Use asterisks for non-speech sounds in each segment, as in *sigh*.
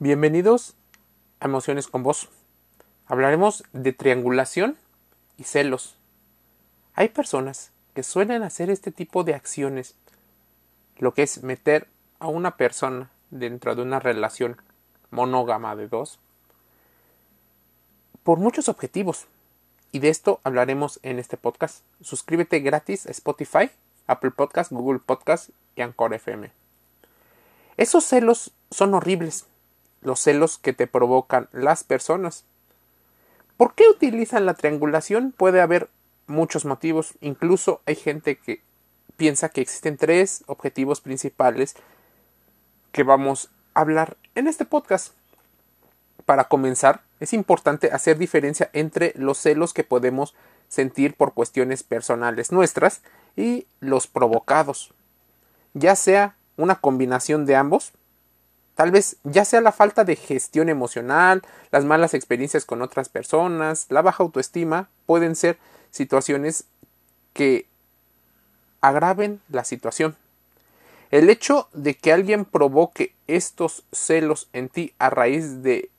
Bienvenidos a Emociones con Vos. Hablaremos de triangulación y celos. Hay personas que suelen hacer este tipo de acciones, lo que es meter a una persona dentro de una relación monógama de dos, por muchos objetivos. Y de esto hablaremos en este podcast. Suscríbete gratis a Spotify, Apple Podcast, Google Podcast y Anchor FM. Esos celos son horribles, los celos que te provocan las personas. ¿Por qué utilizan la triangulación? Puede haber muchos motivos, incluso hay gente que piensa que existen tres objetivos principales que vamos a hablar en este podcast. Para comenzar, es importante hacer diferencia entre los celos que podemos sentir por cuestiones personales nuestras y los provocados, ya sea una combinación de ambos, tal vez ya sea la falta de gestión emocional, las malas experiencias con otras personas, la baja autoestima, pueden ser situaciones que agraven la situación. El hecho de que alguien provoque estos celos en ti a raíz de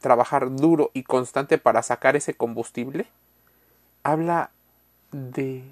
trabajar duro y constante para sacar ese combustible, habla de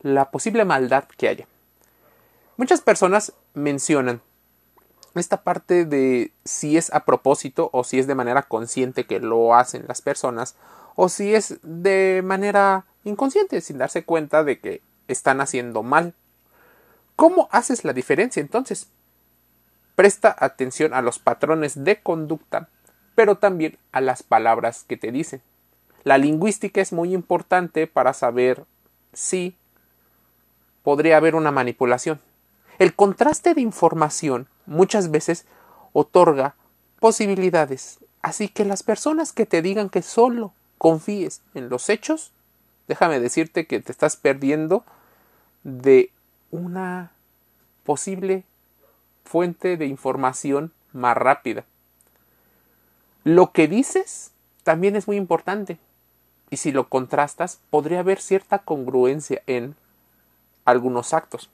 la posible maldad que haya. Muchas personas mencionan esta parte de si es a propósito o si es de manera consciente que lo hacen las personas o si es de manera inconsciente sin darse cuenta de que están haciendo mal. ¿Cómo haces la diferencia entonces? Presta atención a los patrones de conducta pero también a las palabras que te dicen. La lingüística es muy importante para saber si podría haber una manipulación. El contraste de información muchas veces otorga posibilidades, así que las personas que te digan que solo confíes en los hechos, déjame decirte que te estás perdiendo de una posible fuente de información más rápida. Lo que dices también es muy importante. Y si lo contrastas, podría haber cierta congruencia en algunos actos.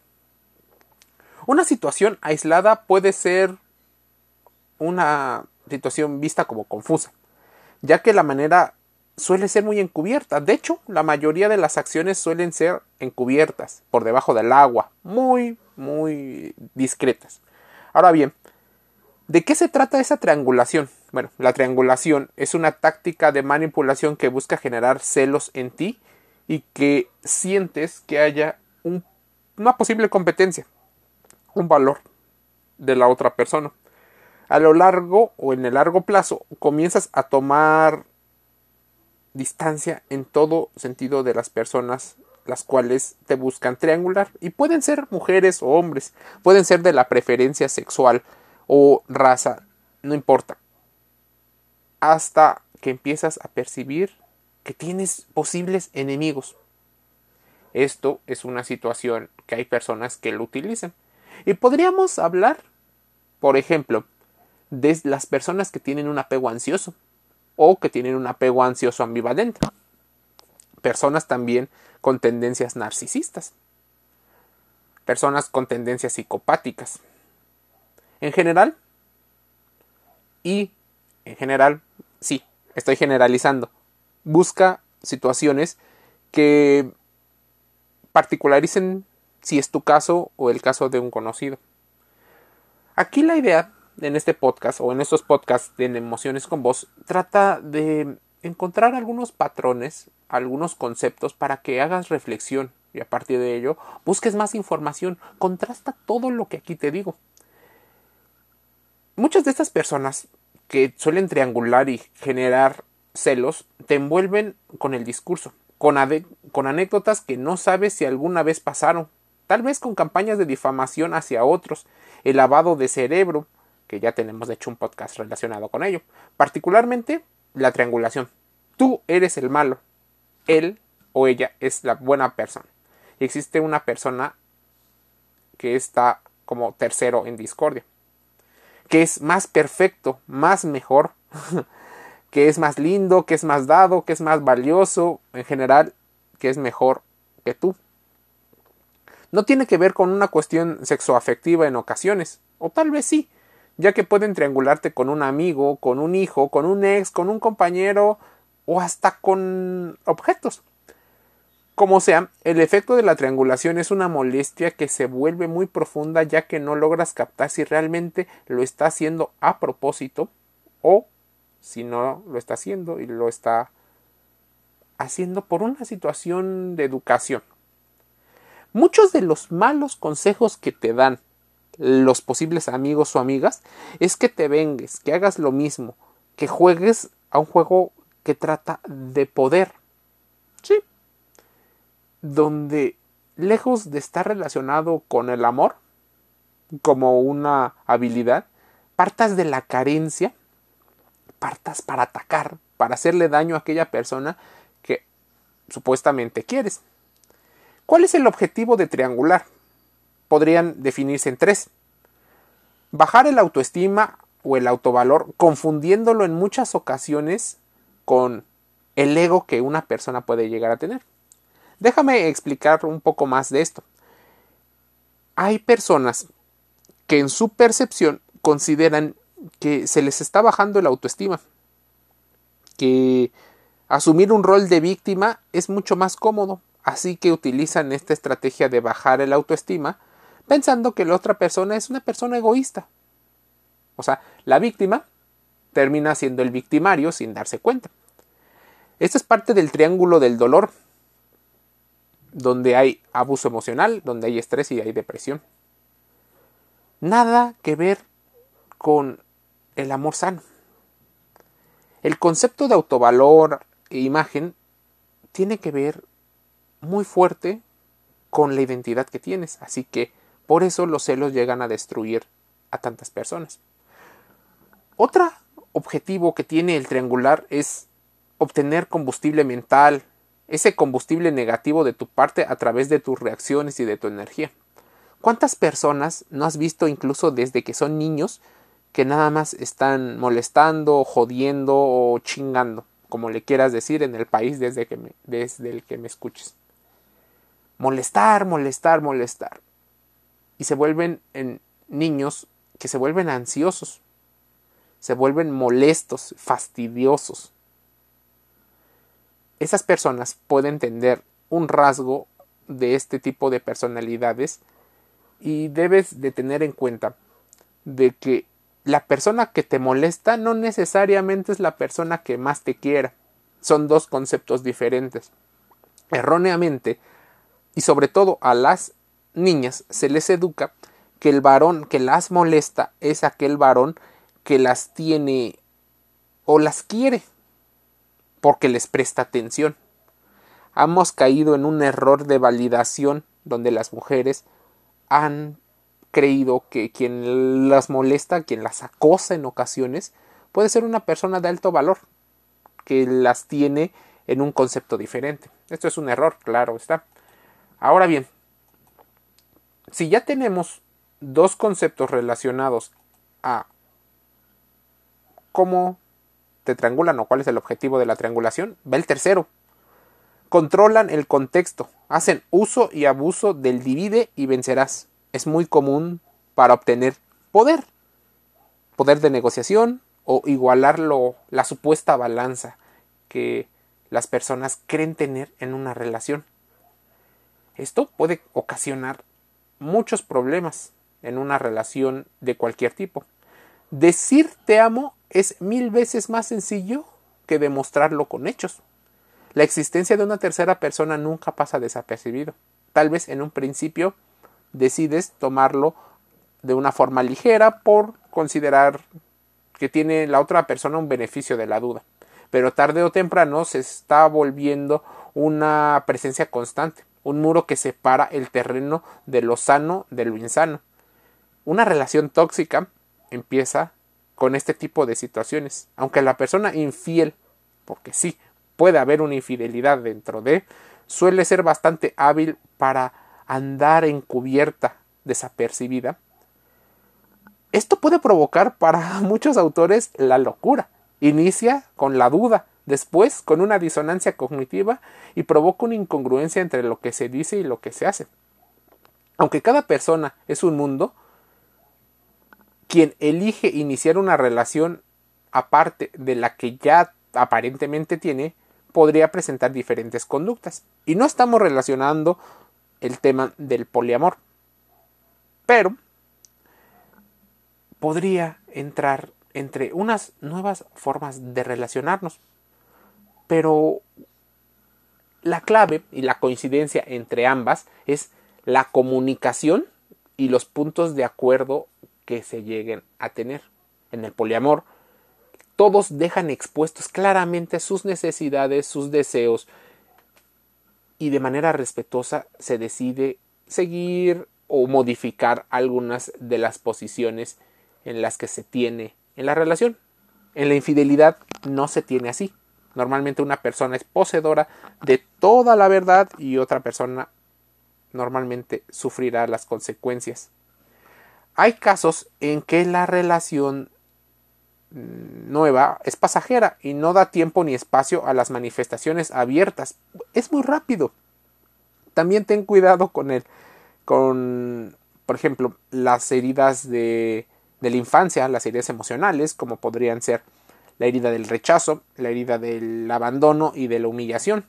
Una situación aislada puede ser una situación vista como confusa, ya que la manera suele ser muy encubierta. De hecho, la mayoría de las acciones suelen ser encubiertas, por debajo del agua, muy, muy discretas. Ahora bien, ¿de qué se trata esa triangulación? Bueno, la triangulación es una táctica de manipulación que busca generar celos en ti y que sientes que haya una posible competencia, un valor de la otra persona. A lo largo o en el largo plazo comienzas a tomar distancia en todo sentido de las personas las cuales te buscan triangular y pueden ser mujeres o hombres, pueden ser de la preferencia sexual o raza, no importa hasta que empiezas a percibir que tienes posibles enemigos. Esto es una situación que hay personas que lo utilizan. Y podríamos hablar, por ejemplo, de las personas que tienen un apego ansioso o que tienen un apego ansioso ambivalente. Personas también con tendencias narcisistas. Personas con tendencias psicopáticas. En general, y en general, sí, estoy generalizando. Busca situaciones que particularicen si es tu caso o el caso de un conocido. Aquí la idea en este podcast o en estos podcasts de emociones con vos trata de encontrar algunos patrones, algunos conceptos para que hagas reflexión y a partir de ello busques más información, contrasta todo lo que aquí te digo. Muchas de estas personas que suelen triangular y generar celos, te envuelven con el discurso, con, con anécdotas que no sabes si alguna vez pasaron, tal vez con campañas de difamación hacia otros, el lavado de cerebro, que ya tenemos hecho un podcast relacionado con ello, particularmente la triangulación. Tú eres el malo, él o ella es la buena persona. Y existe una persona que está como tercero en discordia que es más perfecto, más mejor, *laughs* que es más lindo, que es más dado, que es más valioso, en general, que es mejor que tú. No tiene que ver con una cuestión sexoafectiva en ocasiones, o tal vez sí, ya que pueden triangularte con un amigo, con un hijo, con un ex, con un compañero o hasta con objetos. Como sea, el efecto de la triangulación es una molestia que se vuelve muy profunda ya que no logras captar si realmente lo está haciendo a propósito o si no lo está haciendo y lo está haciendo por una situación de educación. Muchos de los malos consejos que te dan los posibles amigos o amigas es que te vengues, que hagas lo mismo, que juegues a un juego que trata de poder. Sí. Donde, lejos de estar relacionado con el amor, como una habilidad, partas de la carencia, partas para atacar, para hacerle daño a aquella persona que supuestamente quieres. ¿Cuál es el objetivo de triangular? Podrían definirse en tres. Bajar el autoestima o el autovalor, confundiéndolo en muchas ocasiones con el ego que una persona puede llegar a tener. Déjame explicar un poco más de esto. Hay personas que en su percepción consideran que se les está bajando el autoestima, que asumir un rol de víctima es mucho más cómodo, así que utilizan esta estrategia de bajar el autoestima pensando que la otra persona es una persona egoísta. O sea, la víctima termina siendo el victimario sin darse cuenta. Esto es parte del triángulo del dolor, donde hay abuso emocional, donde hay estrés y hay depresión. Nada que ver con el amor sano. El concepto de autovalor e imagen tiene que ver muy fuerte con la identidad que tienes, así que por eso los celos llegan a destruir a tantas personas. Otro objetivo que tiene el triangular es obtener combustible mental, ese combustible negativo de tu parte a través de tus reacciones y de tu energía. ¿Cuántas personas no has visto incluso desde que son niños que nada más están molestando, jodiendo o chingando, como le quieras decir en el país desde, que desde el que me escuches? Molestar, molestar, molestar. Y se vuelven en niños que se vuelven ansiosos, se vuelven molestos, fastidiosos. Esas personas pueden tener un rasgo de este tipo de personalidades y debes de tener en cuenta de que la persona que te molesta no necesariamente es la persona que más te quiera. Son dos conceptos diferentes. Erróneamente, y sobre todo a las niñas se les educa que el varón que las molesta es aquel varón que las tiene o las quiere porque les presta atención. Hemos caído en un error de validación donde las mujeres han creído que quien las molesta, quien las acosa en ocasiones, puede ser una persona de alto valor, que las tiene en un concepto diferente. Esto es un error, claro está. Ahora bien, si ya tenemos dos conceptos relacionados a cómo te triangulan o cuál es el objetivo de la triangulación, va el tercero. Controlan el contexto, hacen uso y abuso del divide y vencerás. Es muy común para obtener poder, poder de negociación o igualar la supuesta balanza que las personas creen tener en una relación. Esto puede ocasionar muchos problemas en una relación de cualquier tipo. Decir te amo es mil veces más sencillo que demostrarlo con hechos. La existencia de una tercera persona nunca pasa desapercibido. Tal vez en un principio decides tomarlo de una forma ligera por considerar que tiene la otra persona un beneficio de la duda. Pero tarde o temprano se está volviendo una presencia constante, un muro que separa el terreno de lo sano de lo insano. Una relación tóxica empieza con este tipo de situaciones. Aunque la persona infiel, porque sí, puede haber una infidelidad dentro de, suele ser bastante hábil para andar encubierta, desapercibida. Esto puede provocar para *laughs* muchos autores la locura. Inicia con la duda, después con una disonancia cognitiva y provoca una incongruencia entre lo que se dice y lo que se hace. Aunque cada persona es un mundo, quien elige iniciar una relación aparte de la que ya aparentemente tiene, podría presentar diferentes conductas. Y no estamos relacionando el tema del poliamor. Pero podría entrar entre unas nuevas formas de relacionarnos. Pero la clave y la coincidencia entre ambas es la comunicación y los puntos de acuerdo que se lleguen a tener. En el poliamor, todos dejan expuestos claramente sus necesidades, sus deseos, y de manera respetuosa se decide seguir o modificar algunas de las posiciones en las que se tiene en la relación. En la infidelidad no se tiene así. Normalmente una persona es poseedora de toda la verdad y otra persona normalmente sufrirá las consecuencias. Hay casos en que la relación nueva es pasajera y no da tiempo ni espacio a las manifestaciones abiertas. Es muy rápido. También ten cuidado con el con por ejemplo las heridas de, de la infancia, las heridas emocionales, como podrían ser la herida del rechazo, la herida del abandono y de la humillación,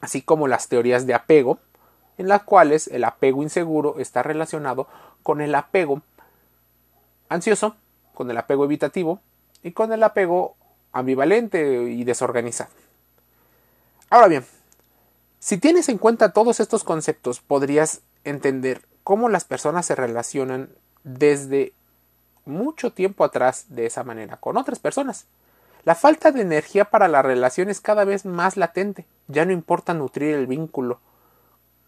así como las teorías de apego, en las cuales el apego inseguro está relacionado con el apego ansioso, con el apego evitativo y con el apego ambivalente y desorganizado. Ahora bien, si tienes en cuenta todos estos conceptos, podrías entender cómo las personas se relacionan desde mucho tiempo atrás de esa manera con otras personas. La falta de energía para la relación es cada vez más latente. Ya no importa nutrir el vínculo.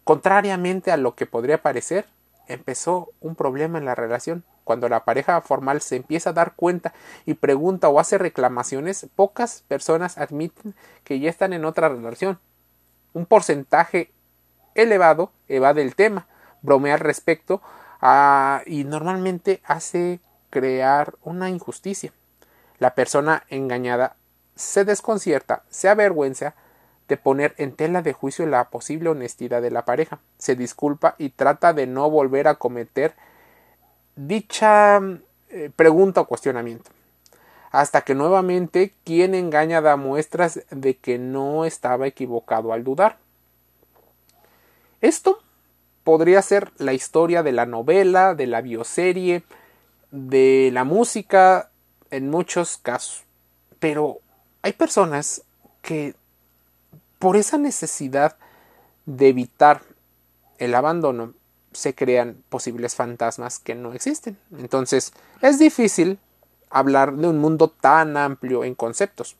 Contrariamente a lo que podría parecer, empezó un problema en la relación. Cuando la pareja formal se empieza a dar cuenta y pregunta o hace reclamaciones, pocas personas admiten que ya están en otra relación. Un porcentaje elevado evade el tema, bromea al respecto ah, y normalmente hace crear una injusticia. La persona engañada se desconcierta, se avergüenza de poner en tela de juicio la posible honestidad de la pareja, se disculpa y trata de no volver a cometer dicha eh, pregunta o cuestionamiento, hasta que nuevamente quien engaña da muestras de que no estaba equivocado al dudar. Esto podría ser la historia de la novela, de la bioserie, de la música, en muchos casos. Pero hay personas que por esa necesidad de evitar el abandono se crean posibles fantasmas que no existen. Entonces, es difícil hablar de un mundo tan amplio en conceptos.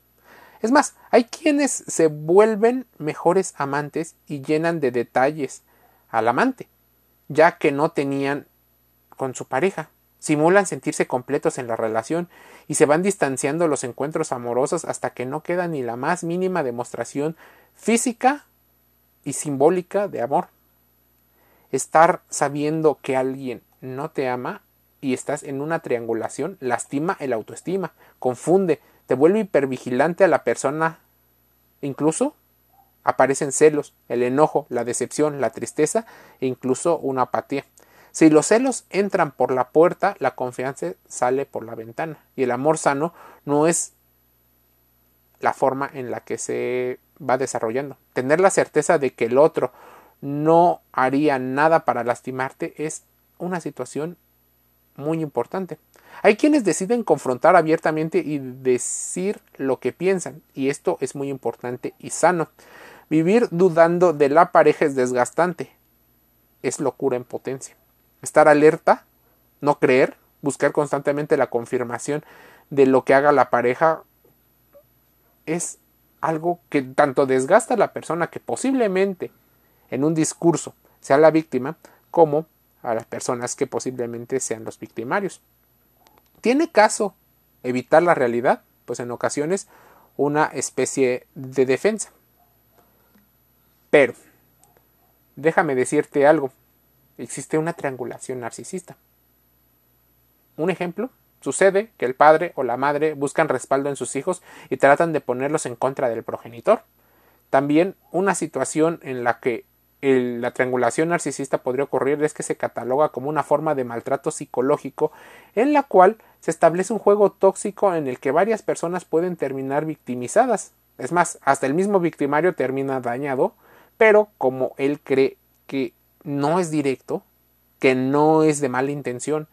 Es más, hay quienes se vuelven mejores amantes y llenan de detalles al amante, ya que no tenían con su pareja. Simulan sentirse completos en la relación y se van distanciando los encuentros amorosos hasta que no queda ni la más mínima demostración física y simbólica de amor estar sabiendo que alguien no te ama y estás en una triangulación lastima el autoestima, confunde, te vuelve hipervigilante a la persona, incluso aparecen celos, el enojo, la decepción, la tristeza e incluso una apatía. Si los celos entran por la puerta, la confianza sale por la ventana y el amor sano no es la forma en la que se va desarrollando. Tener la certeza de que el otro no haría nada para lastimarte es una situación muy importante. Hay quienes deciden confrontar abiertamente y decir lo que piensan, y esto es muy importante y sano. Vivir dudando de la pareja es desgastante, es locura en potencia. Estar alerta, no creer, buscar constantemente la confirmación de lo que haga la pareja es algo que tanto desgasta a la persona que posiblemente en un discurso, sea la víctima como a las personas que posiblemente sean los victimarios. ¿Tiene caso evitar la realidad? Pues en ocasiones una especie de defensa. Pero, déjame decirte algo, existe una triangulación narcisista. Un ejemplo, sucede que el padre o la madre buscan respaldo en sus hijos y tratan de ponerlos en contra del progenitor. También una situación en la que la triangulación narcisista podría ocurrir es que se cataloga como una forma de maltrato psicológico en la cual se establece un juego tóxico en el que varias personas pueden terminar victimizadas. Es más, hasta el mismo victimario termina dañado, pero como él cree que no es directo, que no es de mala intención,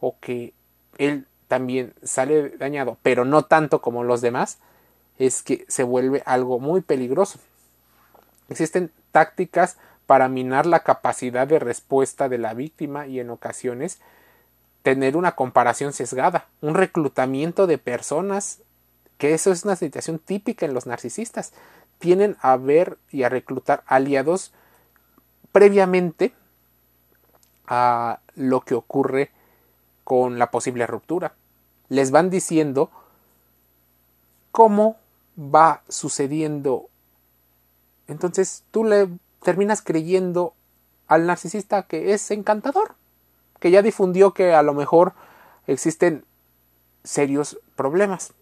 o que él también sale dañado, pero no tanto como los demás, es que se vuelve algo muy peligroso. Existen tácticas para minar la capacidad de respuesta de la víctima y en ocasiones tener una comparación sesgada, un reclutamiento de personas, que eso es una situación típica en los narcisistas, tienen a ver y a reclutar aliados previamente a lo que ocurre con la posible ruptura. Les van diciendo cómo va sucediendo. Entonces tú le terminas creyendo al narcisista que es encantador, que ya difundió que a lo mejor existen serios problemas.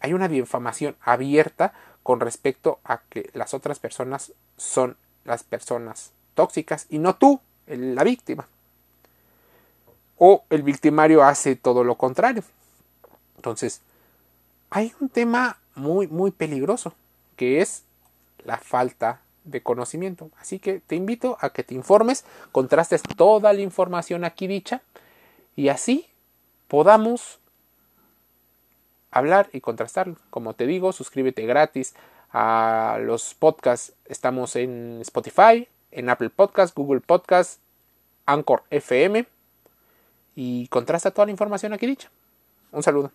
Hay una difamación abierta con respecto a que las otras personas son las personas tóxicas y no tú, la víctima. O el victimario hace todo lo contrario. Entonces, hay un tema muy, muy peligroso, que es la falta de conocimiento. Así que te invito a que te informes, contrastes toda la información aquí dicha y así podamos hablar y contrastarlo. Como te digo, suscríbete gratis a los podcasts. Estamos en Spotify, en Apple Podcasts, Google Podcasts, Anchor FM y contrasta toda la información aquí dicha. Un saludo.